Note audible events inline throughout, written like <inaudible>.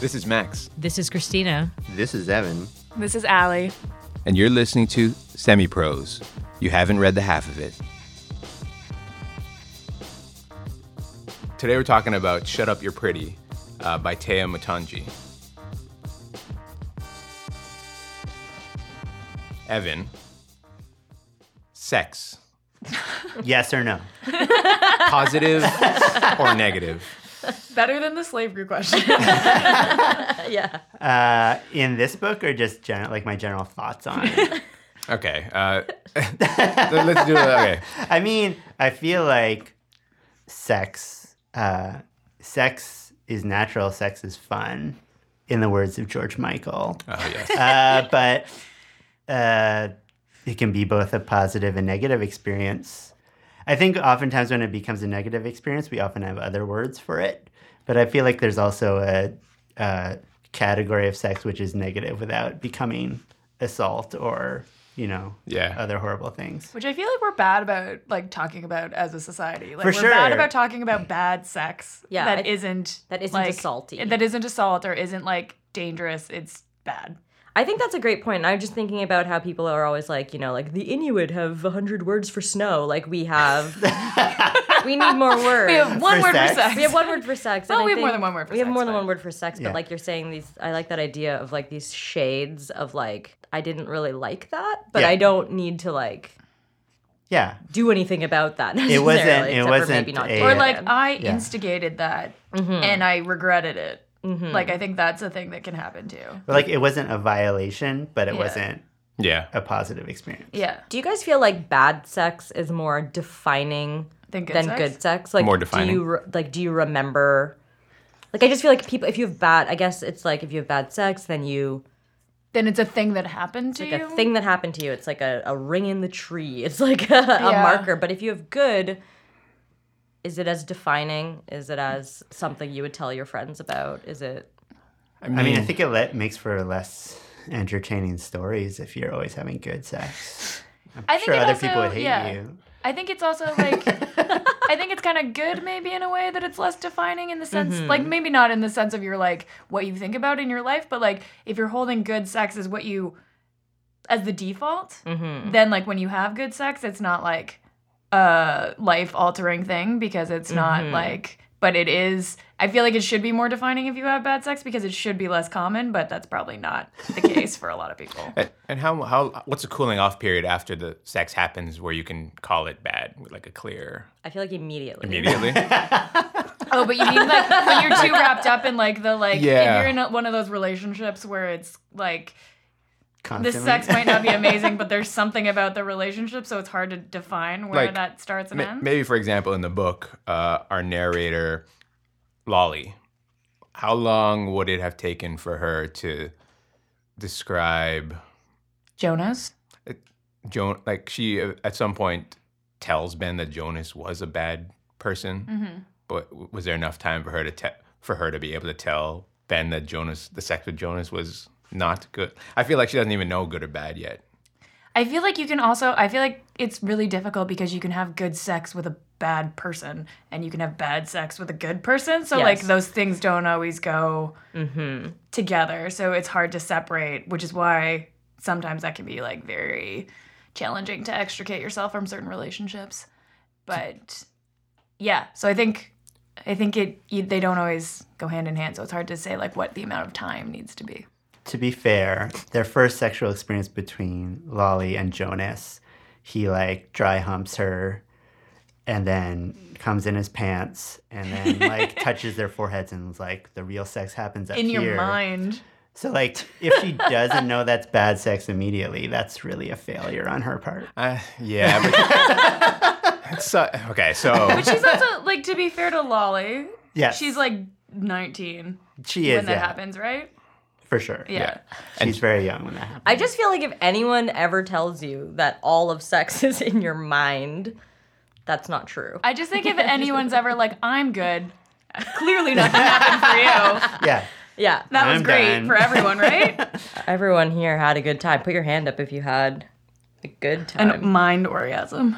This is Max, This is Kristina. This is Evan. This is Allie. and you're listening to Semi Pros. You haven't read the half of it. Today we're talking about Shut Up You're Pretty uh, by Téa Mutonji. Evan, sex, <laughs> Yes or no? positive or negative? Better than the slave group question. <laughs> <laughs> Yeah. Uh, in this book, or just gen- like my general thoughts on it? <laughs> Okay, uh, let's do it. Okay. I mean, I feel like sex, uh, sex is natural. Sex is fun, in the words of George Michael. Oh, yes. Uh, but uh, it can be both a positive and negative experience. I think oftentimes when it becomes a negative experience, we often have other words for it. But I feel like there's also a, a category of sex which is negative without becoming assault or you know Yeah. other horrible things. Which I feel like we're bad about like talking about as a society. Like For we're bad about talking about bad sex Yeah, that I- isn't that isn't like, assaulty. That isn't assault or isn't like dangerous. It's bad. I think that's a great point. I'm just thinking about how people are always like, you know, like the Inuit have 100 words for snow. Like we have, <laughs> we need more words. <laughs> We have one For word sex? for sex. We have one word for sex. Well, and I we have more than one word for sex. We have sex, more than one word for sex, but Yeah. like you're saying these, I like that idea of like these shades of like, I didn't really like that, but Yeah. I don't need to like Yeah, do anything about that. <laughs> It wasn't- it wasn't maybe not a- Or it. like I Yeah. instigated that Mm-hmm. and I regretted it. Like I think that's a thing that can happen too. but like it wasn't a violation, but it Yeah. wasn't Yeah. a positive experience. Yeah. Do you guys feel like bad sex is more defining Than good than sex? good sex? Like, More Do you re- like? Do you remember? Like, I just feel like people. If you have bad, I guess it's like if you have bad sex, then you Then it's a thing that happened to like you. a thing that happened to you. It's like a, a ring in the tree. It's like a, a Yeah. marker. But if you have good, is it as defining? Is it as something you would tell your friends about? Is it? I mean, I mm. think it le- makes for less entertaining stories if you're always having good sex. <laughs> I'm I sure it other also- people would hate yeah. you. I think it's also like I think it's kind of good maybe in a way that it's less defining in the sense like maybe not in the sense of your like what you think about in your life, but like if you're holding good sex as what you as the default, Mm-hmm. then like when you have good sex, it's not like a life altering thing because it's not like but it is I feel like it should be more defining if you have bad sex because it should be less common, but that's probably not the case for a lot of people. <laughs> And- And how how what's a cooling off period after the sex happens where you can call it bad with like a clear I feel like immediately. immediately? <laughs> Oh, but you mean like when you're too wrapped up in like the like Yeah. if you're in a, one of those relationships where it's like the Constantly. sex might not be <laughs> amazing, but there's something about the relationship, so it's hard to define where Like, that starts and Ma- ends. Maybe for example in the book, uh, our narrator, Lolly, how long would it have taken for her to describe Jonas. Joan? Like she uh, at some point tells Ben that Jonas was a bad person, Mm-hmm. but was there enough time for her to te- for her to be able to tell Ben that Jonas, the sex with Jonas, was not good? I feel like she doesn't even know good or bad yet. I feel like you can also. I feel like it's really difficult because you can have good sex with a bad person, and you can have bad sex with a good person. So like those things don't always go Mm-hmm. together. So it's hard to separate, which is why sometimes that can be like very challenging to extricate yourself from certain relationships. But yeah, so I think I think it you, they don't always go hand in hand. So it's hard to say like what the amount of time needs to be. to be fair, their first sexual experience between Lolly and Jonas, he like dry humps her and then comes in his pants and then like <laughs> touches their foreheads and is like the real sex happens up In here. your mind. So like if she doesn't know that's bad sex immediately, that's really a failure on her part. Uh, yeah. But <laughs> it's, uh, okay, so But she's also like to be fair to Lolly, Yeah. she's like 19 she is when that yeah, happens, right? for sure. Yeah. She's very young when that happens. I just feel like if anyone ever tells you that all of sex <laughs> is in your mind, that's not true. I just think if <laughs> anyone's ever like I'm good, clearly nothing <laughs> happened for you. Yeah. Yeah. That was I'm great done. for everyone, right? <laughs> Everyone here had a good time. Put your hand up if you had a good time. And mind orgasm.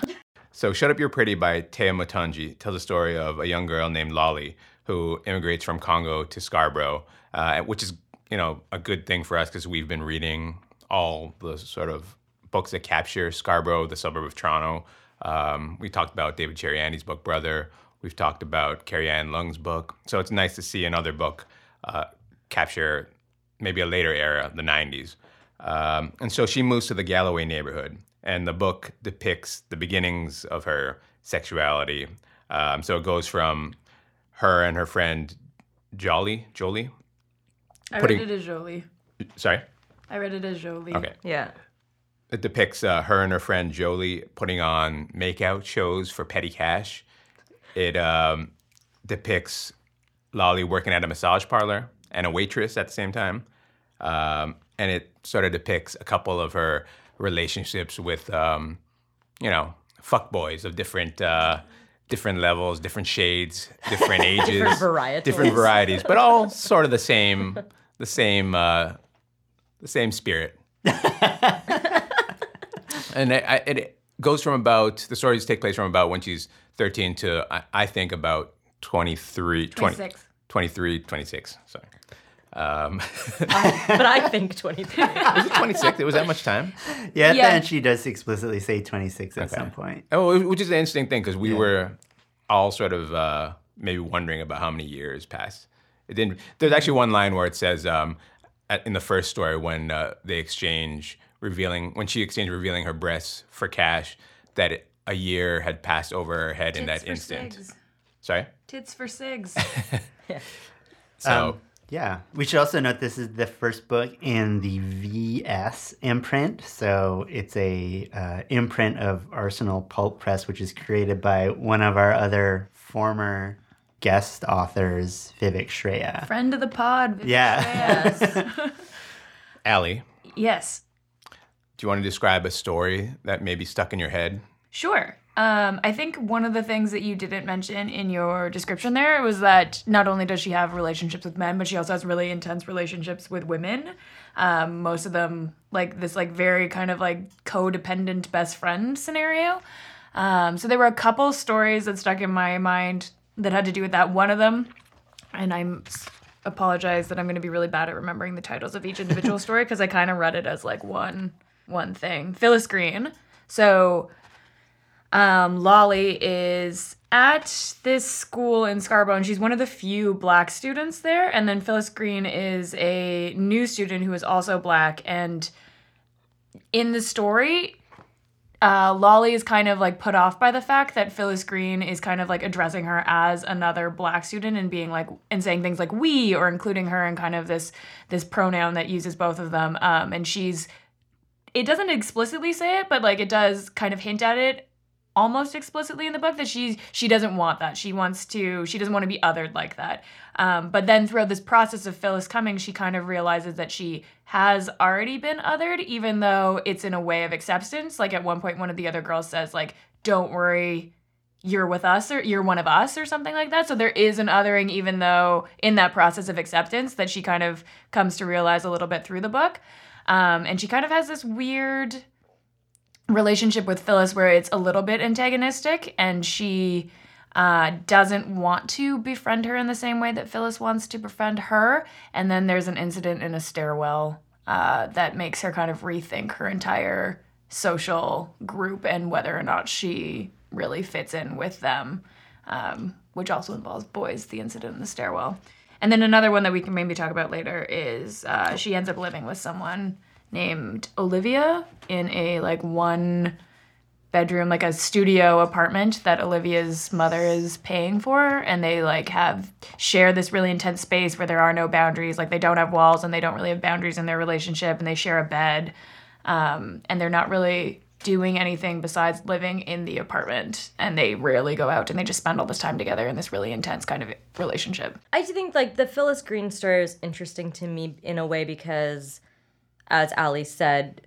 So, Shut Up You're Pretty by Téa Mutonji tells the story of a young girl named Lolly who immigrates from Congo to Scarborough, uh, which is, you know, a good thing for us because we've been reading all the sort of books that capture Scarborough, the suburb of Toronto. Um, we talked about David Chariandy's book, Brother. We've talked about Carianne Leung's book. So it's nice to see another book uh, capture maybe a later era, the 90s. Um, and so she moves to the Galloway neighborhood, and the book depicts the beginnings of her sexuality. Um, so it goes from her and her friend Jolly, Jolie. I Putting- read it as Jolie. Sorry. I read it as Jolie. Okay. Yeah. It depicts uh, her and her friend Jolie putting on makeout shows for petty cash. It um, depicts Lolly working at a massage parlor and a waitress at the same time. Um, and it sort of depicts a couple of her relationships with, um, you know, fuckboys of different uh, different levels, different shades, different <laughs> ages, Different varietals. different varieties, but all sort of the same, the same, uh, the same spirit <laughs> and it, I- it goes from about the stories take place from about when she's 13 to I, I think about 23 20, 26. 23 26 sorry um, <laughs> but I think 23. <laughs> was it 26 it was that much time Yeah, at Yeah. the end she does explicitly say 26 at some point. oh which is an interesting thing because we were all sort of uh, maybe wondering about how many years passed it didn't there's actually one line where it says um, at, in the first story when uh, they exchange revealing when she exchanged revealing her breasts for cash that it, a year had passed over her head in that for instant cigs. sorry Tits for sigs. <laughs> <laughs> so Um, yeah, we should also note this is the first book in the VS imprint. So it's a uh, imprint of Arsenal Pulp Press, which is created by one of our other former guest authors, Vivek Shraya. Friend of the pod. Vivek Yeah. Shraya's. <laughs> Allie, yes. Do you want to describe a story that maybe stuck in your head? Sure. Um, I think one of the things that you didn't mention in your description there was that not only does she have relationships with men, but she also has really intense relationships with women. Um, most of them like this, like very kind of like codependent best friend scenario. Um, so there were a couple stories that stuck in my mind that had to do with that. One of them, and I'm apologize that I'm going to be really bad at remembering the titles of each individual <laughs> story because I kind of read it as like one one thing. Phyllis Green. So um, Lolly is at this school in Scarborough, and she's one of the few black students there. And then Phyllis Green is a new student who is also black. And in the story, uh, Lolly is kind of like put off by the fact that Phyllis Green is kind of like addressing her as another black student and being like and saying things like we or including her in kind of this this pronoun that uses both of them. Um, and she's it doesn't explicitly say it, but like it does kind of hint at it almost explicitly in the book that she she doesn't want that. She wants to she doesn't want to be othered like that. Um, but then throughout this process of Phyllis coming, she kind of realizes that she has already been othered, even though it's in a way of acceptance. Like at one point, one of the other girls says like, "Don't worry." You're with us, or you're one of us, or something like that. So there is an othering, even though in that process of acceptance, that she kind of comes to realize a little bit through the book. Um, and she kind of has this weird relationship with Phyllis where it's a little bit antagonistic and she uh, doesn't want to befriend her in the same way that Phyllis wants to befriend her. And then there's an incident in a stairwell uh, that makes her kind of rethink her entire social group and whether or not she really fits in with them, um, which also involves boys, the incident in the stairwell. And then another one that we can maybe talk about later is uh, she ends up living with someone named Olivia in a like one bedroom, like a studio apartment that Olivia's mother is paying for. And they like have share this really intense space where there are no boundaries. Like they don't have walls and they don't really have boundaries in their relationship and they share a bed. Um, and they're not really doing anything besides living in the apartment and they rarely go out and they just spend all this time together in this really intense kind of relationship. I do think like the Phyllis Green story is interesting to me in a way because, as Allie said,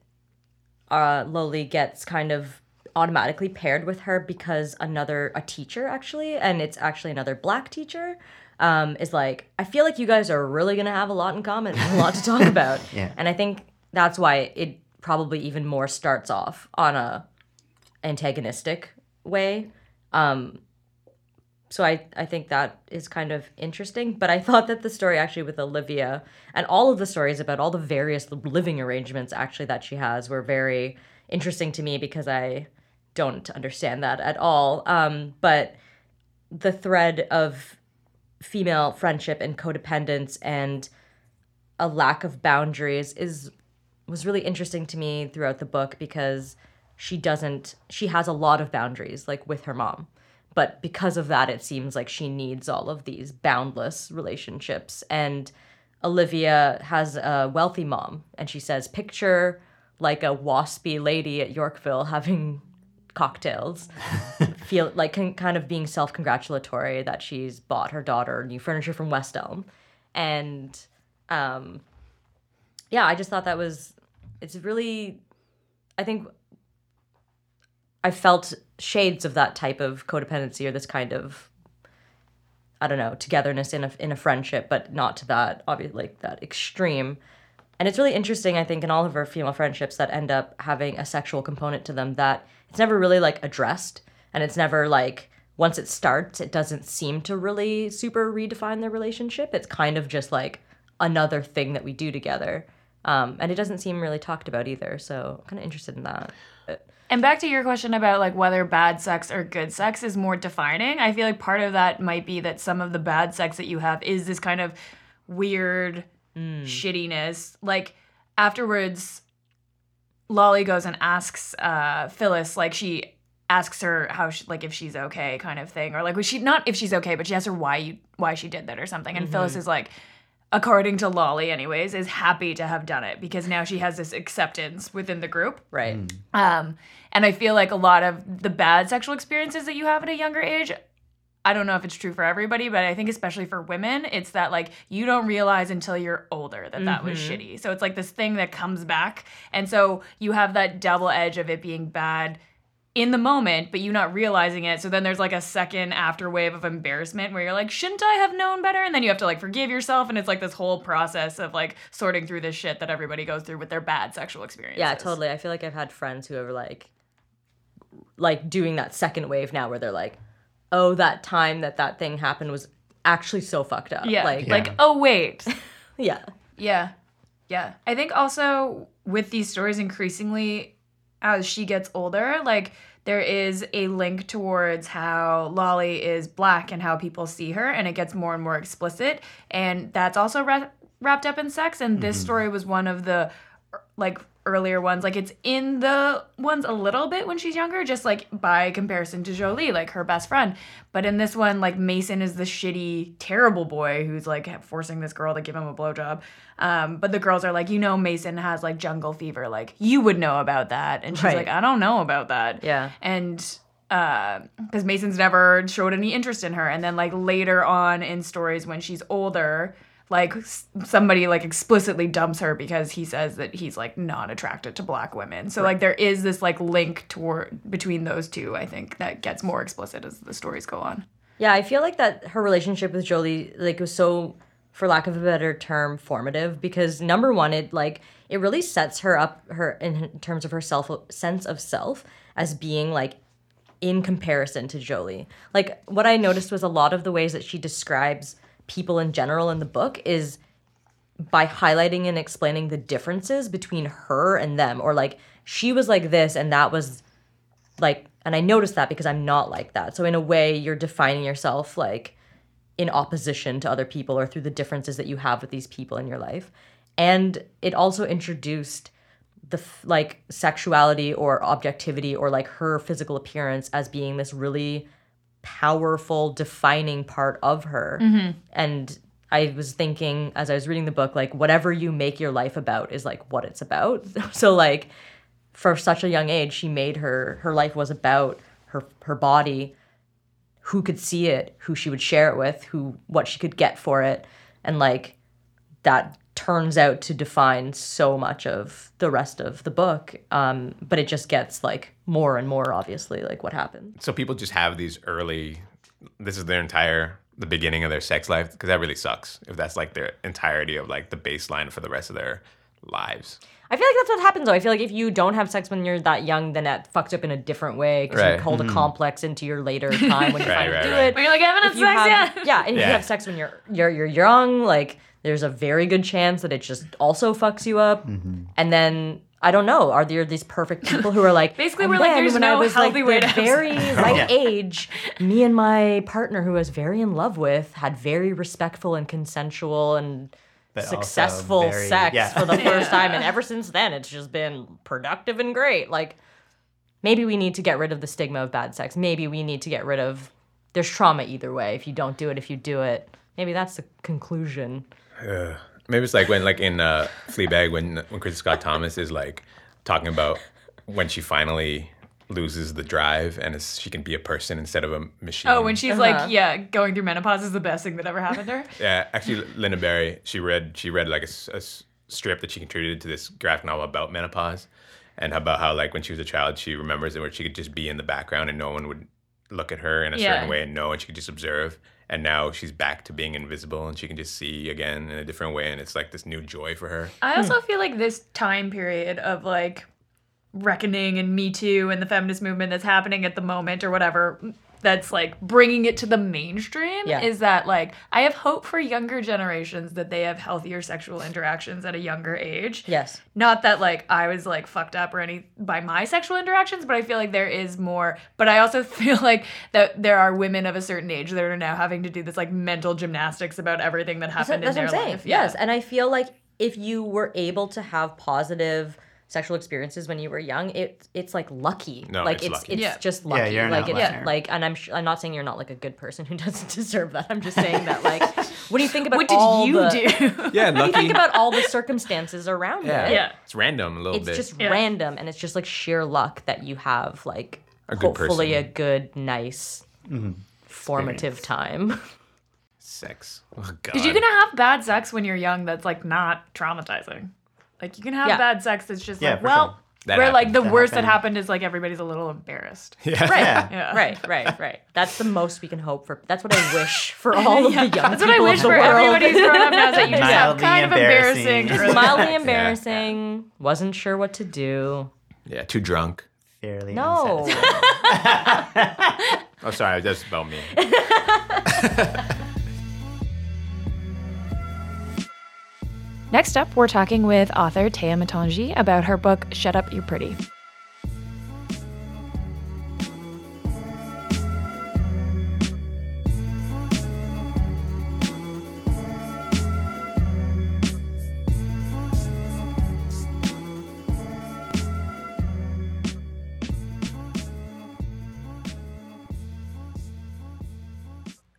uh, Loli gets kind of automatically paired with her because another a teacher actually, and it's actually another black teacher. Um, is like I feel like you guys are really gonna have a lot in common, a lot to talk <laughs> about, Yeah. and I think that's why it probably even more starts off on a antagonistic way. Um, so I, I think that is kind of interesting. But I <laughs> thought that the story actually with Olivia and all of the stories about all the various living arrangements actually that she has were very interesting to me because I don't understand that at all. Um, but the thread of female friendship and codependence and a lack of boundaries is was really interesting to me throughout the book because she doesn't she has a lot of boundaries like with her mom. But because of that it seems like she needs all of these boundless relationships. And olivia has a wealthy mom and she says picture like a waspy lady at yorkville having cocktails. <laughs> Feel like can, kind of being self-congratulatory that she's bought her daughter new furniture from west elm. And um yeah i just thought that was it's really i think i felt shades of that type of codependency or this kind of i don't know togetherness in a in a friendship but not to that obviously like that extreme. And it's really interesting i think in all of our female friendships that end up having a sexual component to them that it's never really like addressed. And it's never like once it starts it doesn't seem to really super redefine their relationship. It's kind of just like another thing that we do together um, and it doesn't seem really talked about either so i'm kind of interested in that And back to your question about like whether bad sex or good sex is more defining, I feel like part of that might be that some of the bad sex that you have is this kind of weird shittiness. Like afterwards, Lolly goes and asks uh, Phyllis, like she asks her how she, like if she's okay, kind of thing, or like was she not if she's okay, but she asks her why you why she did that or something, and Phyllis is like. According to Lolly, anyways, is happy to have done it because now she has this acceptance within the group. right Um, and I feel like a lot of the bad sexual experiences that you have at a younger age, I don't know if it's true for everybody, but I think especially for women, it's that like you don't realize until you're older that that was shitty. So it's like this thing that comes back. And so you have that double edge of it being bad in the moment, but you not realizing it. So then there's like a second after wave of embarrassment where you're like, shouldn't I have known better? And then you have to like forgive yourself. And it's like this whole process of like sorting through this shit that everybody goes through with their bad sexual experiences. Yeah, totally. I feel like I've had friends who are like, like doing that second wave now, where they're like, "Oh, that time that that thing happened was actually so fucked up." Yeah. like, Like, oh, wait. <laughs> yeah, Yeah. Yeah. I think also with these stories increasingly as she gets older, like there is a link towards how Lolly is black and how people see her and it gets more and more explicit and that's also wra- wrapped up in sex and this mm-hmm. story was one of the like earlier ones like it's in the ones a little bit when she's younger just like by comparison to Jolie like her best friend but in this one like Mason is the shitty terrible boy who's like forcing this girl to give him a blowjob um but the girls are like you know Mason has like jungle fever like you would know about that and she's Right. like I don't know about that Yeah. and because Mason's never showed any interest in her. And then like later on in stories when she's older, like somebody like explicitly dumps her because he says that he's like not attracted to black women. So like there is this like link toward between those two. I think that gets more explicit as the stories go on. yeah. I feel like that her relationship with Jolie like was so, for lack of a better term, formative because number one, it like it really sets her up her in terms of her self sense of self as being like in comparison to Jolie. Like what I noticed was a lot of the ways that she describes people in general in the book is by highlighting and explaining the differences between her and them or like she was like this and that was like and I noticed that because I'm not like that. So in a way you're defining yourself like in opposition to other people or through the differences that you have with these people in your life. And it also introduced the like sexuality or objectivity or like her physical appearance as being this really powerful defining part of her. Mm-hmm. And i was thinking as i was reading the book like whatever you make your life about is like what it's about. <laughs> So like for such a young age she made her her life was about her her body who could see it who she would share it with who what she could get for it. And like that turns out to define so much of the rest of the book um, but it just gets like more and more obviously like what happens So people just have these early. This is their entire the beginning of their sex life because that really sucks if that's like their entirety of like the baseline for the rest of their lives. I feel like that's what happens though. I feel like if you don't have sex when you're that young, then that fucks up in a different way because Right. you hold a complex into your later <laughs> time when you Right, finally right, do right. it. When you're like, I haven't had sex have, yet. yeah, and if Yeah. you have sex when you're you're you're young, like there's a very good chance that it just also fucks you up. And then I don't know, are there these perfect people who are like <laughs> Basically, we're like, then there's when no I was healthy like way the to very sex." right <laughs> Yeah. age, me and my partner who I was very in love with had very respectful and consensual and But successful very- sex yeah. for the <laughs> first time and ever since then it's just been productive and great like maybe we need to get rid of the stigma of bad sex maybe we need to get rid of there's trauma either way if you don't do it if you do it maybe that's the conclusion Ugh. Maybe it's like when, like in uh, Fleabag, when when Kristin Scott Thomas is like talking about when she finally loses the drive and it's, she can be a person instead of a machine. Oh, when she's Uh-huh. like, yeah, going through menopause is the best thing that ever happened to her. <laughs> yeah, actually, Lynda Barry, she read she read like a strip that she contributed to this graphic novel about menopause, and about how like when she was a child, she remembers it where she could just be in the background and no one would look at her in a Yeah. certain way and know, and she could just observe. And now she's back to being invisible, and she can just see again in a different way, and it's like this new joy for her. I also hmm. feel like this time period of like reckoning and Me Too and the feminist movement that's happening at the moment or whatever that's like bringing it to the mainstream Yeah. is that like I have hope for younger generations that they have healthier sexual interactions at a younger age. yes Not that like I was like fucked up or any by my sexual interactions, but I feel like there is more. But I also <laughs> feel like that there are women of a certain age that are now having to do this like mental gymnastics about everything that happened that's in what their i'm saying life. yes and i feel like if you were able to have positive sexual experiences when you were young it it's like lucky No, like it's it's lucky. it's Yeah. just Yeah, lucky you're an like it's outlier. like and i'm sh- i'm not saying you're not like a good person who <laughs> doesn't deserve that i'm just saying that like <laughs> when you think about What did all you the- do? <laughs> Yeah, when you think about all the circumstances around yeah. it Yeah. it's random a little it's bit. It's just Yeah. random and it's just like sheer luck that you have like A hopefully person. a good nice mm-hmm. formative time sex. Oh, God. Because you gonna have bad sex when you're young that's like not traumatizing. Like you can have Yeah. bad sex that's just Yeah, like, for well, sure. That where like the. That worst that happened. happened is like everybody's a little embarrassed. <laughs> yeah. right Yeah. Yeah. right right right that's the most we can hope for that's what i wish for <laughs> all of the young people That's what I wish of the for world. everybody who's grown up now is that <laughs> you just have Mildly kind of embarrassing. embarrassing. early- mildly Yeah. embarrassing wasn't sure what to do Yeah, too drunk. Fairly no unsatisfying. Oh, sorry, that's about me. Next up, we're talking with author Téa Mutonji about her book Shut Up, You're Pretty.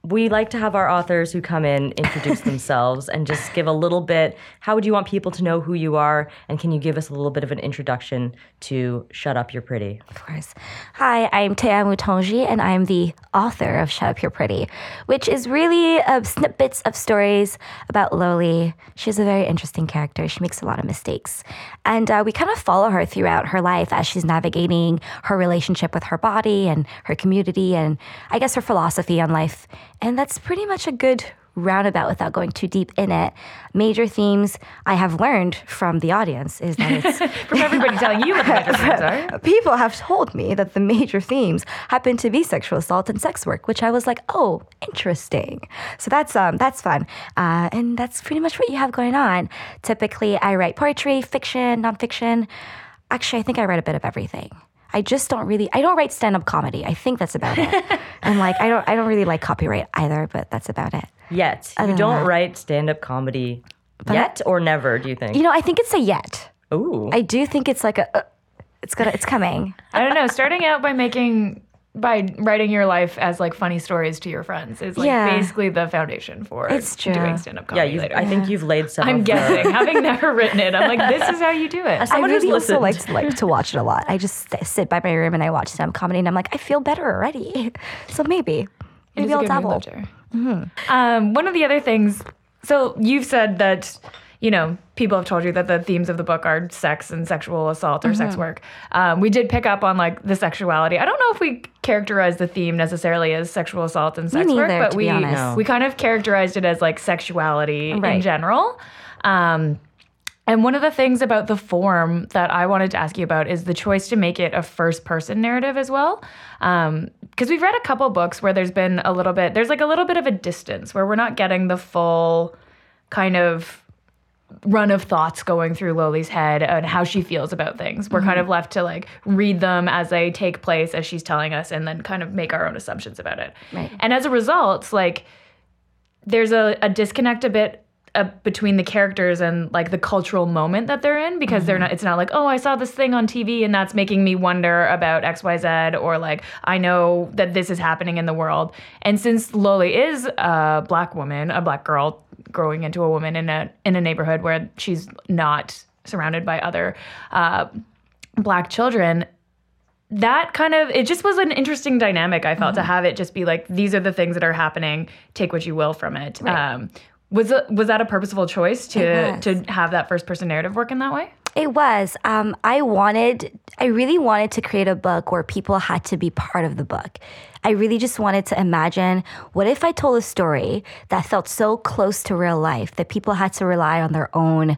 We like to have our authors who come in introduce <laughs> themselves and just give a little bit how would you want people to know who you are and can you give us a little bit of an introduction to shut up you're pretty Of course. Hi, I'm Téa Mutonji, and I'm the author of Shut Up You're Pretty, which is really uh, snippets of stories about Loli. She's a very interesting character. She makes a lot of mistakes. And uh, we kind of follow her throughout her life as she's navigating her relationship with her body and her community and I guess her philosophy on life. And that's pretty much a good roundabout without going too deep in it. Major themes I have learned from the audience is that it's <laughs> From everybody telling you what the major themes are. <laughs> people have told me that the major themes happen to be sexual assault and sex work, which I was like, oh, interesting. So that's um that's fun, uh, and that's pretty much what you have going on. Typically, I write poetry, fiction, nonfiction. Actually, I think I write a bit of everything. I just don't really. I don't write stand up comedy. I think that's about it. <laughs> and like, I don't. I don't really like copyright either, but that's about it. yet you don't that- write stand-up comedy yet or never do you think You know, I think it's a yet. ooh I do think it's like a. Uh, it's gonna. It's coming. I don't know. Starting out by making by writing your life as like funny stories to your friends is like Yeah. basically the foundation for It's true. doing stand up yeah comedy you've, later. i think you've laid some I'm of the- guessing, having never written it, I'm like, this is how you do it. I someone who's really also like to, like to watch it a lot. I just sit by my room and I watch stand-up comedy, and I'm like, I feel better already. <laughs> So maybe, maybe is a I'll good mood dabble. Um, one of the other things, so you've said that, you know, people have told you that the themes of the book are sex and sexual assault or Mm-hmm. sex work. Um, we did pick up on like the sexuality. I don't know if we characterized the theme necessarily as sexual assault and sex work, but to we be we kind of characterized it as like sexuality in general. Um, And one of the things about the form that I wanted to ask you about is the choice to make it a first person narrative as well. Because we've read a couple books where there's been a little bit, there's like a little bit of a distance where we're not getting the full kind of run of thoughts going through Loli's head and how she feels about things. We're kind of left to like read them as they take place as she's telling us and then kind of make our own assumptions about it. Right. And as a result, like there's a, a disconnect a bit uh, between the characters and like the cultural moment that they're in because they're not it's not like oh i saw this thing on tv and that's making me wonder about xyz or like i know that this is happening in the world and since loli is a black woman a black girl growing into a woman in a in a neighborhood where she's not surrounded by other uh, black children that kind of it just was an interesting dynamic i felt to have it just be like these are the things that are happening take what you will from it. Um was was that a purposeful choice to to have that first person narrative work in that way It was. Um, I wanted, I really wanted to create a book where people had to be part of the book. I really just wanted to imagine what if I told a story that felt so close to real life that people had to rely on their own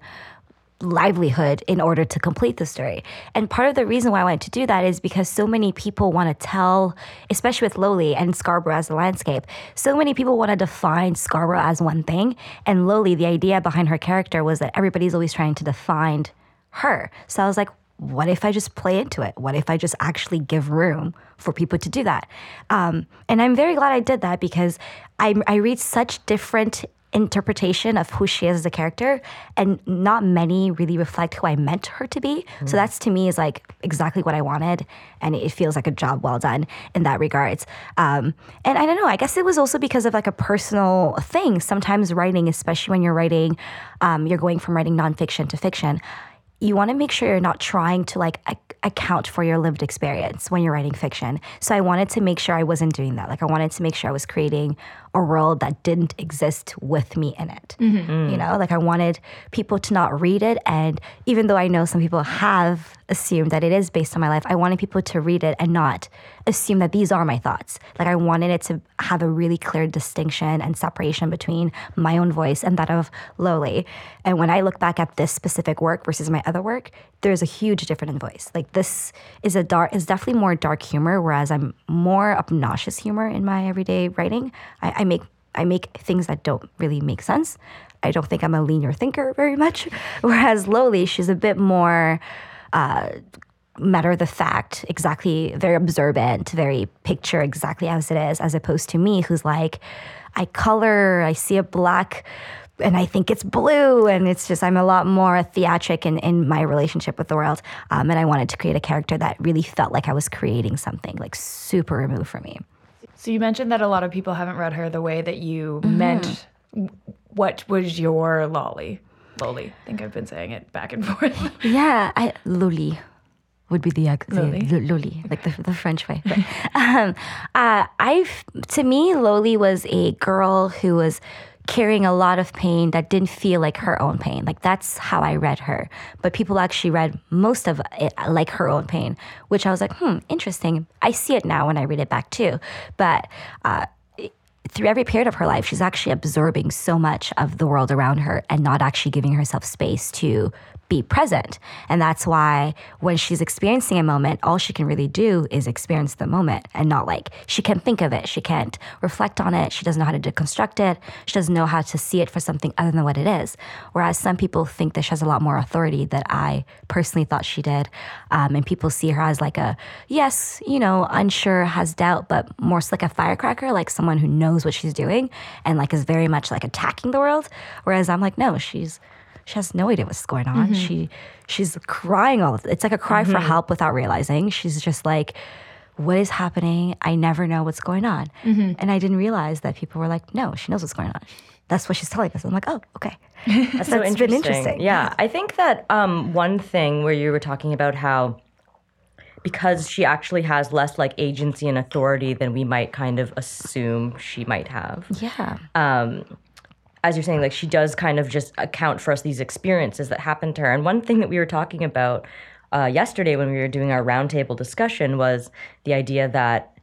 livelihood in order to complete the story. And part of the reason why I wanted to do that is because so many people want to tell, especially with Loli and Scarborough as a landscape, so many people want to define Scarborough as one thing. And Loli, the idea behind her character was that everybody's always trying to define her. So I was like, what if I just play into it? What if I just actually give room for people to do that? Um, and I'm very glad I did that because I, I read such different interpretation of who she is as a character and not many really reflect who I meant her to be. So that's to me is like exactly what I wanted and it feels like a job well done in that regards. Um, and I don't know, I guess it was also because of like a personal thing. Sometimes writing, especially when you're writing, um, you're going from writing nonfiction to fiction you want to make sure you're not trying to like ac- account for your lived experience when you're writing fiction. So I wanted to make sure I wasn't doing that. Like I wanted to make sure I was creating a world that didn't exist with me in it. Mm-hmm. You mm. know, like I wanted people to not read it and even though I know some people have assumed that it is based on my life, I wanted people to read it and not assume that these are my thoughts. Like I wanted it to have a really clear distinction and separation between my own voice and that of Loli. And when I look back at this specific work versus my other work, there's a huge difference in voice. Like this is a dark is definitely more dark humor, whereas I'm more obnoxious humor in my everyday writing. I, I make I make things that don't really make sense. I don't think I'm a linear thinker very much. <laughs> Whereas Loli, she's a bit more matter of the fact, exactly very observant, very picture exactly as it is, as opposed to me, who's like, I color, I see a black, and I think it's blue, and it's just I'm a lot more theatric in, in my relationship with the world, um, and I wanted to create a character that really felt like I was creating something like super removed from me. So you mentioned that a lot of people haven't read her the way that you meant. What was your lolly? Loli i think i've been saying it back and <laughs> forth. Yeah, I Loli would be the, the Loli? Like the, the French way. But, um, uh, I've to me, Loli was a girl who was carrying a lot of pain that didn't feel like her own pain. Like that's how I read her. But people actually read most of it like her own pain, which I was like, hmm, interesting. I see it now when I read it back too. But uh, through every period of her life, she's actually absorbing so much of the world around her and not actually giving herself space to be present. And that's why when she's experiencing a moment, all she can really do is experience the moment and not like she can't think of it. She can't reflect on it. She doesn't know how to deconstruct it. She doesn't know how to see it for something other than what it is. Whereas some people think that she has a lot more authority that I personally thought she did. Um, and people see her as like a, yes, you know, unsure, has doubt, but more like a firecracker, like someone who knows what she's doing and like is very much like attacking the world. Whereas I'm like, no, she's she has no idea what's going on. Mm-hmm. She she's crying all. The time. It's like a cry for mm-hmm. help without realizing. She's just like, what is happening? I never know what's going on. Mm-hmm. And I didn't realize that people were like, no, she knows what's going on. That's what she's telling us. I'm like, oh, okay. <laughs> That's, so that's interesting. been interesting. Yeah, I think that um, one thing where you were talking about how because she actually has less like agency and authority than we might kind of assume she might have. Yeah. Um, As you're saying, like she does kind of just account for us these experiences that happened to her. And one thing that we were talking about uh, yesterday when we were doing our roundtable discussion was the idea that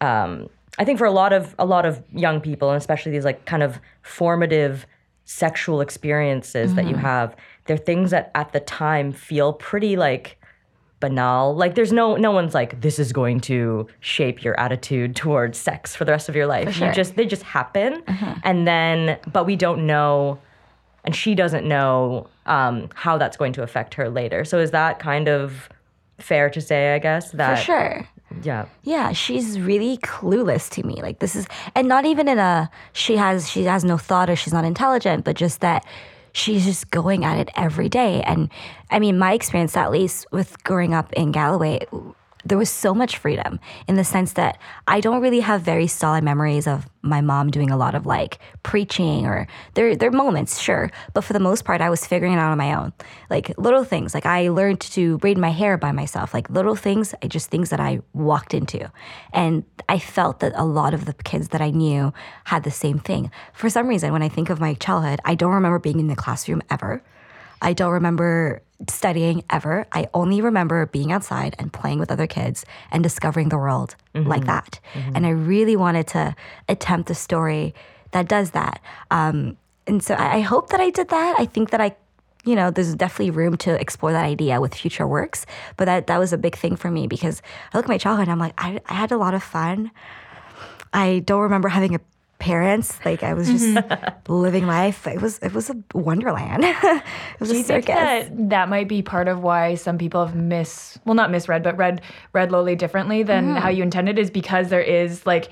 um, I think for a lot of a lot of young people, and especially these like kind of formative sexual experiences that you have, they're things that at the time feel pretty like banal. Like there's no no one's like this is going to shape your attitude towards sex for the rest of your life. sure. You just they just happen, and then but we don't know, and she doesn't know um, how that's going to affect her later. So is that kind of fair to say? I guess that For sure. yeah. Yeah, she's really clueless to me. Like this is and not even in a she has she has no thought or she's not intelligent, but just that she's just going at it every day. And I mean, my experience at least with growing up in Galloway there was so much freedom in the sense that I don't really have very solid memories of my mom doing a lot of like preaching or there there are moments, sure, but for the most part I was figuring it out on my own. Like little things, like I learned to braid my hair by myself, like little things, just things that I walked into. And I felt that a lot of the kids that I knew had the same thing. For some reason when I think of my childhood, I don't remember being in the classroom ever. I don't remember studying ever. I only remember being outside and playing with other kids and discovering the world like that. And I really wanted to attempt a story that does that. Um, and so I I hope that I did that. I think that I, you know, there's definitely room to explore that idea with future works. But that, that was a big thing for me because I look at my childhood and I'm like, I, I had a lot of fun. I don't remember having a parents. Like I was just <laughs> living life. It was it was a wonderland. <laughs> it was Do a you think that that might be part of why some people have mis well not misread but read read Loli differently than Mm-hmm. how you intended is because there is like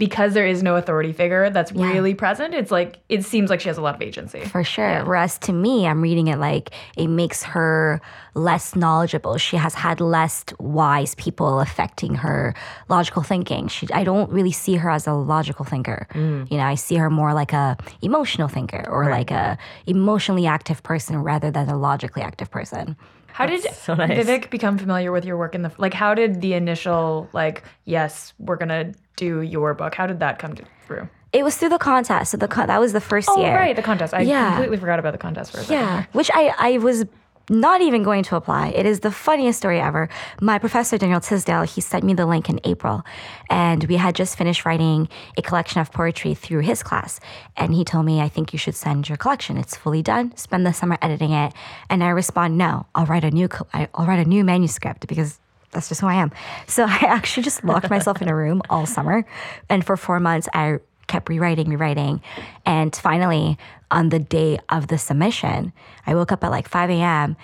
because there is no authority figure that's really present. It's like it seems like she has a lot of agency. For sure. Whereas to me, I'm reading it like it makes her less knowledgeable. She has had less wise people affecting her logical thinking. She, I don't really see her as a logical thinker. Mm. You know, I see her more like a emotional thinker or like a emotionally active person rather than a logically active person. How did so nice. Vivek become familiar with your work in the like? How did the initial like yes we're gonna do your book? How did that come to, through? It was through the contest. So the con- that was the first Oh year. Oh right, the contest. I Yeah. completely forgot about the contest for a second. Yeah, which I, I was not even going to apply. It is the funniest story ever. My professor, Daniel Tysdal, he sent me the link in April, and we had just finished writing a collection of poetry through his class. And he told me, I think you should send your collection. It's fully done. Spend the summer editing it. And I respond, no, I'll write a new, I'll write a new manuscript because that's just who I am. So <laughs> I actually just locked myself in a room all summer. And for four months, I kept rewriting, rewriting. And finally, on the day of the submission, I woke up at like 5 a.m.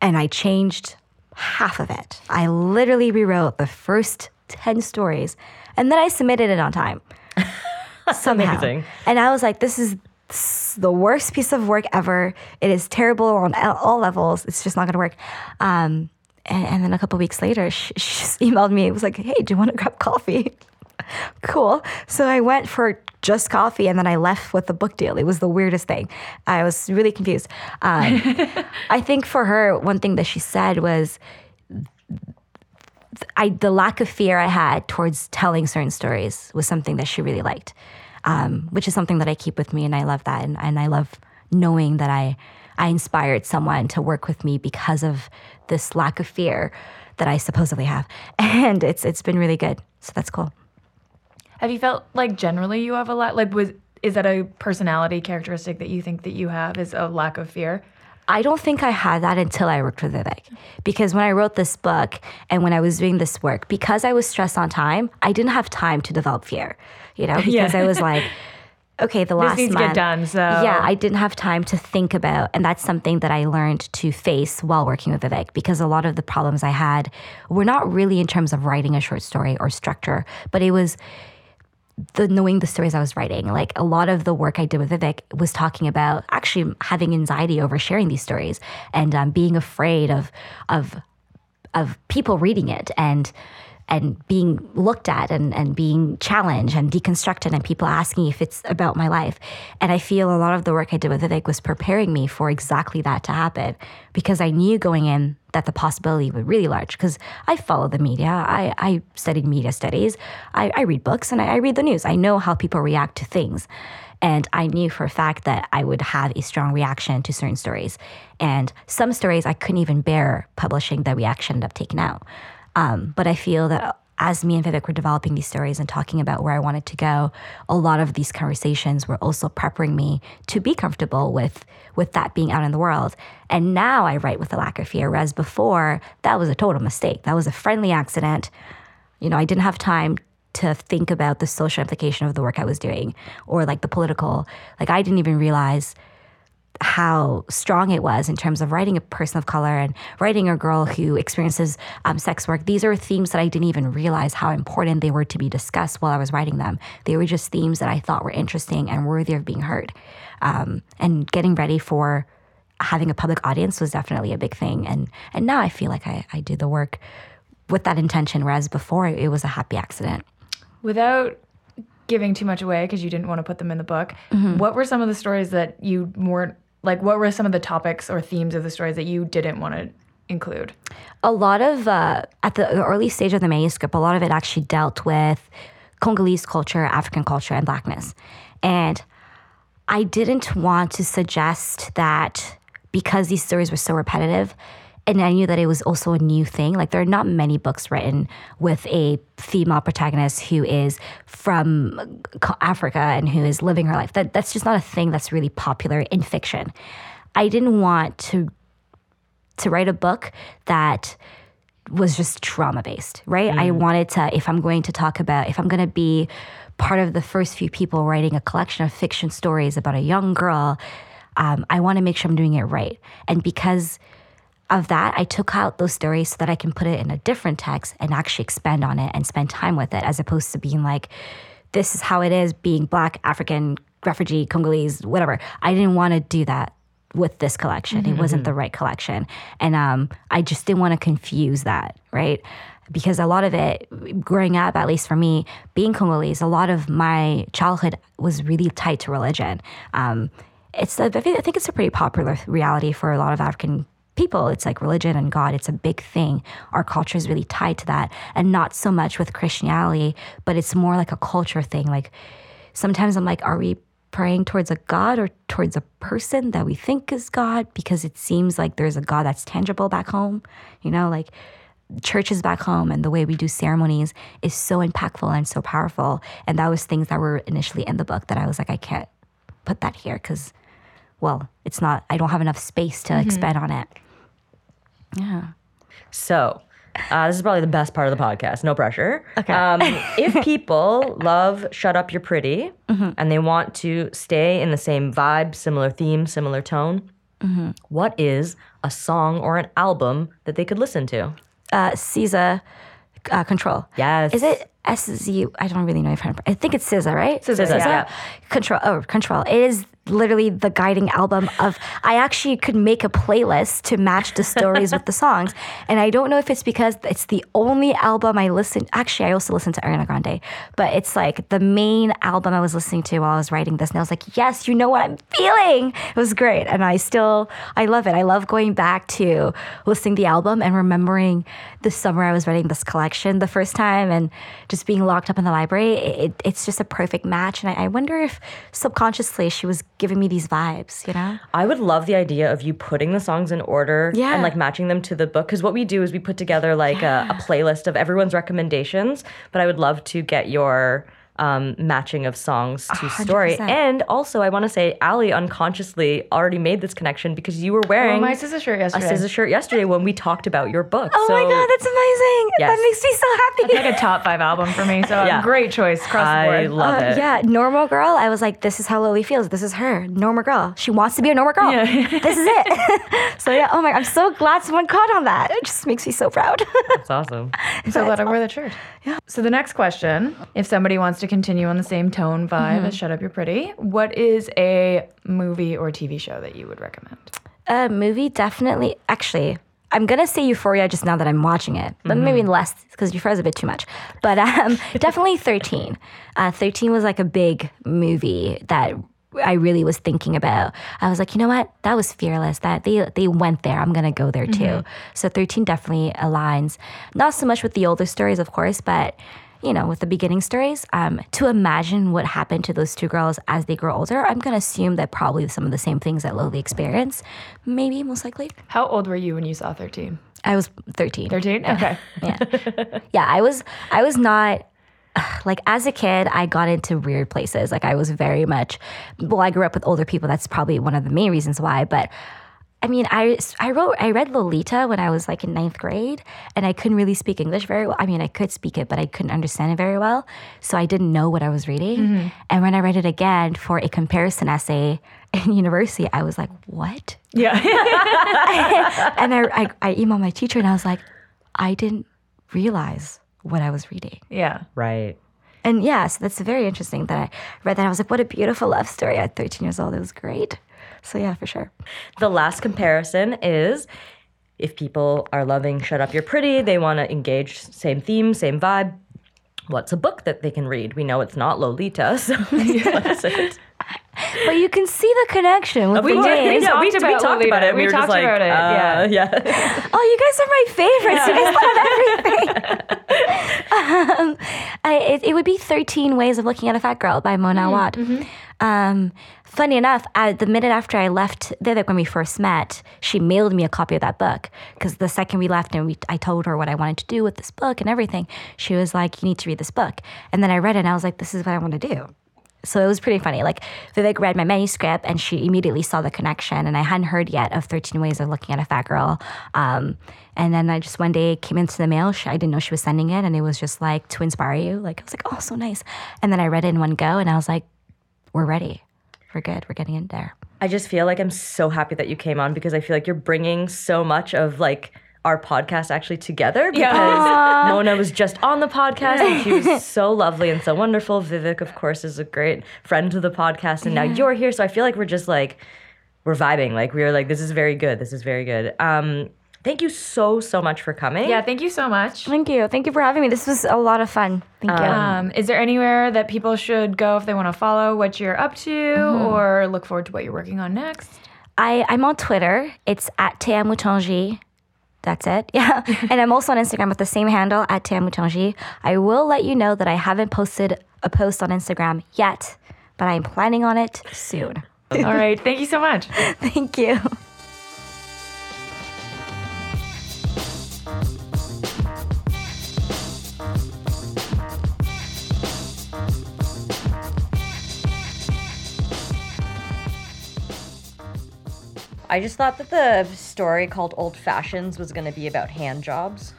and I changed half of it. I literally rewrote the first 10 stories and then I submitted it on time. <laughs> Somehow. Amazing. And I was like, this is the worst piece of work ever. It is terrible on all- levels. It's just not going to work. Um, and, and then a couple weeks later, she, she just <laughs> emailed me. It was like, hey, do you want to grab coffee? <laughs> cool. So I went for just coffee and then I left with the book deal. It was the weirdest thing. I was really confused. Um, <laughs> I think for her, one thing that she said was, I the lack of fear I had towards telling certain stories was something that she really liked, um, which is something that I keep with me, and I love that, and, and I love knowing that I I inspired someone to work with me because of this lack of fear that I supposedly have, <laughs> and it's it's been really good. So that's cool. Have you felt like generally you have a lot like was is that a personality characteristic that you think that you have is a lack of fear? I don't think I had that until I worked with Vivek. Because when I wrote this book and when I was doing this work, because I was stressed on time, I didn't have time to develop fear. You know, <laughs> because I was like, okay, the last get month- done, so- yeah, I didn't have time to think about, and that's something that I learned to face while working with Vivek. Because a lot of the problems I had were not really in terms of writing a short story or structure, but it was the knowing the stories I was writing. Like a lot of the work I did with Vivek was talking about actually having anxiety over sharing these stories and um, being afraid of of of people reading it and and being looked at and, and being challenged and deconstructed and people asking if it's about my life. And I feel a lot of the work I did with Vivek was preparing me for exactly that to happen because I knew going in that the possibility was really large because I follow the media. I, I studied media studies. I, I read books and I, I read the news. I know how people react to things. And I knew for a fact that I would have a strong reaction to certain stories. And some stories I couldn't even bear publishing, the reaction ended up taking out. Um, but I feel that as me and Vivek were developing these stories and talking about where I wanted to go, a lot of these conversations were also preparing me to be comfortable with with that being out in the world. And now I write with a lack of fear, whereas before that was a total mistake. That was a friendly accident. You know, I didn't have time to think about the social implication of the work I was doing or like the political. Like I didn't even realize how strong it was in terms of writing a person of color and writing a girl who experiences um, sex work. These are themes that I didn't even realize how important they were to be discussed while I was writing them. They were just themes that I thought were interesting and worthy of being heard. Um, and getting ready for having a public audience was definitely a big thing. And and now I feel like I, I do the work with that intention, whereas before it was a happy accident. Without giving too much away because you didn't want to put them in the book, Mm-hmm. what were some of the stories that you weren't like? What were some of the topics or themes of the stories that you didn't want to include? a lot of uh, at the early stage of the manuscript, a lot of it actually dealt with Congolese culture, African culture, and blackness. And I didn't want to suggest that because these stories were so repetitive, and I knew that it was also a new thing. Like there are not many books written with a female protagonist who is from Africa and who is living her life. That that's just not a thing that's really popular in fiction. I didn't want to to write a book that was just trauma based, right? I wanted to, if I'm going to talk about, if I'm going to be part of the first few people writing a collection of fiction stories about a young girl, um, I want to make sure I'm doing it right. And because of that, I took out those stories so that I can put it in a different text and actually expand on it and spend time with it, as opposed to being like, this is how it is being black, African, refugee, Congolese, whatever. I didn't want to do that with this collection. It wasn't the right collection. And um, I just didn't want to confuse that, right? Because a lot of it, growing up, at least for me, being Congolese, a lot of my childhood was really tied to religion. Um, it's a, I think it's a pretty popular reality for a lot of African people. It's like religion and God. It's a big thing. Our culture is really tied to that, and not so much with Christianity, but it's more like a culture thing. Like sometimes I'm like, are we praying towards a God or towards a person that we think is God? Because it seems like there's a God that's tangible back home. You know, like churches back home and the way we do ceremonies is so impactful and so powerful. And that was things that were initially in the book that I was like, I can't put that here because, well, it's not, I don't have enough space to mm-hmm. expand on it. Yeah. So, uh, this is probably the best part of the podcast. No pressure. Okay. Um, <laughs> if people love Shut Up You're Pretty and they want to stay in the same vibe, similar theme, similar tone, what is a song or an album that they could listen to? Uh, SZA uh, Control. Yes. Is it S Z? I don't really know if I. I think it's SZA, right? SZA, yeah. Control. Oh, Control. It is literally the guiding album of. I actually could make a playlist to match the stories with the songs, <laughs> and I don't know if it's because it's the only album I listen. Actually, I also listen to Ariana Grande, but it's like the main album I was listening to while I was writing this, and I was like, yes, you know what I'm feeling. It was great, and I still I love it. I love going back to listening to the album and remembering the summer I was writing this collection the first time, and just being locked up in the library. It, it's just a perfect match, and I, I wonder if subconsciously she was giving me these vibes. You know? I would love the idea of you putting the songs in order Yeah. and like matching them to the book. Because what we do is we put together like a, a playlist of everyone's recommendations. But I would love to get your um, matching of songs to story. 100%. And also, I want to say, Allie unconsciously already made this connection because you were wearing Oh, my SZA shirt a yesterday. Shirt yesterday when we talked about your book. Oh my god, that's amazing! Yes. That makes me so happy. It's like a top five album for me. So <laughs> Yeah. great choice across I the board. love Uh, it. yeah, normal girl. I was like, this is how Lily feels. This is her, normal girl. She wants to be a normal girl. Yeah. <laughs> this is it. <laughs> so yeah, oh my, I'm so glad someone caught on that. It just makes me so proud. That's awesome. I'm so glad I wore the shirt. Yeah. So the next question, if somebody wants to continue on the same tone vibe as Shut Up You're Pretty, what is a movie or TV show that you would recommend? A movie definitely. Actually, I'm gonna say Euphoria just now that I'm watching it, but maybe less because Euphoria is a bit too much. But um, <laughs> definitely 13. Uh, 13 was like a big movie that I really was thinking about. I was like, you know what? That was fearless. That they they went there. I'm gonna go there too. So 13 definitely aligns. Not so much with the older stories, of course, but you know, with the beginning stories, um, to imagine what happened to those two girls as they grow older, I'm going to assume that probably some of the same things that Lily experienced, maybe most likely. How old were you when you saw 13? I was 13. 13? Okay. <laughs> yeah, Yeah, I was I was not <sighs> like as a kid, I got into weird places. Like I was very much well, I grew up with older people. That's probably one of the main reasons why, but I mean, I, I wrote I read Lolita when I was like in ninth grade, and I couldn't really speak English very well. I mean, I could speak it, but I couldn't understand it very well, so I didn't know what I was reading. Mm-hmm. And when I read it again for a comparison essay in <laughs> university, I was like, "What?" Yeah. <laughs> and I, I I emailed my teacher, and I was like, "I didn't realize what I was reading." yeah. Right. And yeah, so that's very interesting that I read that. I was like, "What a beautiful love story!" At 13 years old, it was great. So yeah, for sure. The last comparison is if people are loving Shut Up You're Pretty, they want to engage, same theme, same vibe. What's a book that they can read? We know it's not Lolita, <laughs> so what is <laughs> it? But you can see the connection with We, the did- names. yeah, we, talked we about talked about it. We were just talked like, about it, uh, yeah. yeah. <laughs> Oh, you guys are my favorites. You guys love everything. um, I, it, it would be 13 Ways of Looking at a Fat Girl by Mona Awad. Um, funny enough, the minute after I left like when we first met, she mailed me a copy of that book. Because the second we left and we, I told her what I wanted to do with this book and everything, she was like, You need to read this book. And then I read it and I was like, This is what I want to do. So it was pretty funny. Like Vivek read my manuscript and she immediately saw the connection. And I hadn't heard yet of 13 Ways of Looking at a Fat Girl. Um, and then I just one day came into the mail. She, I didn't know she was sending it. And it was just like to inspire you. Like I was like, oh, so nice. And then I read it in one go and I was like, we're ready. We're good. We're getting in there. I just feel like I'm so happy that you came on because I feel like you're bringing so much of like our podcast actually together because Mona was just on the podcast and she was <laughs> so lovely and so wonderful. Vivek, of course, is a great friend to the podcast, and now you're here. So I feel like we're just like we're vibing. Like we're like this is very good. This is very good. Um, thank you so so much for coming. Yeah, thank you so much. Thank you. Thank you for having me. This was a lot of fun. Thank you. Um, is there anywhere that people should go if they want to follow what you're up to or look forward to what you're working on next? I, I'm on Twitter. It's at Téa Mutonji. That's it. <laughs> Yeah. and I'm also on Instagram with the same handle at Téa Mutonji. I will let you know that I haven't posted a post on Instagram yet, but I'm planning on it soon. All right. Thank you so much. <laughs> Thank you. I just thought that the story called Old Fashions was going to be about hand jobs.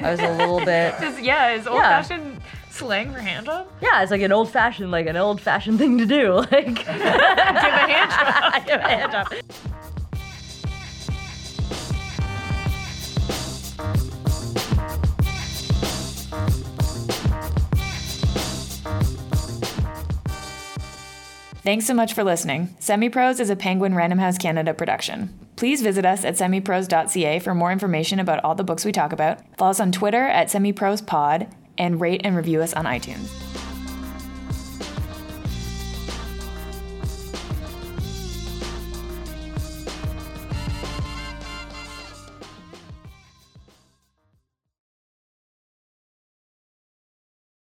I was a little <laughs> bit. Just, yeah, is old Yeah. fashioned slang for hand job? Yeah, it's like an old fashioned, like an old fashioned thing to do. <laughs> Like, <laughs> give a hand job. give a hand job. Thanks so much for listening. Semipros is a Penguin Random House Canada production. Please visit us at semipros.ca for more information about all the books we talk about. Follow us on Twitter at semiprospod and rate and review us on iTunes.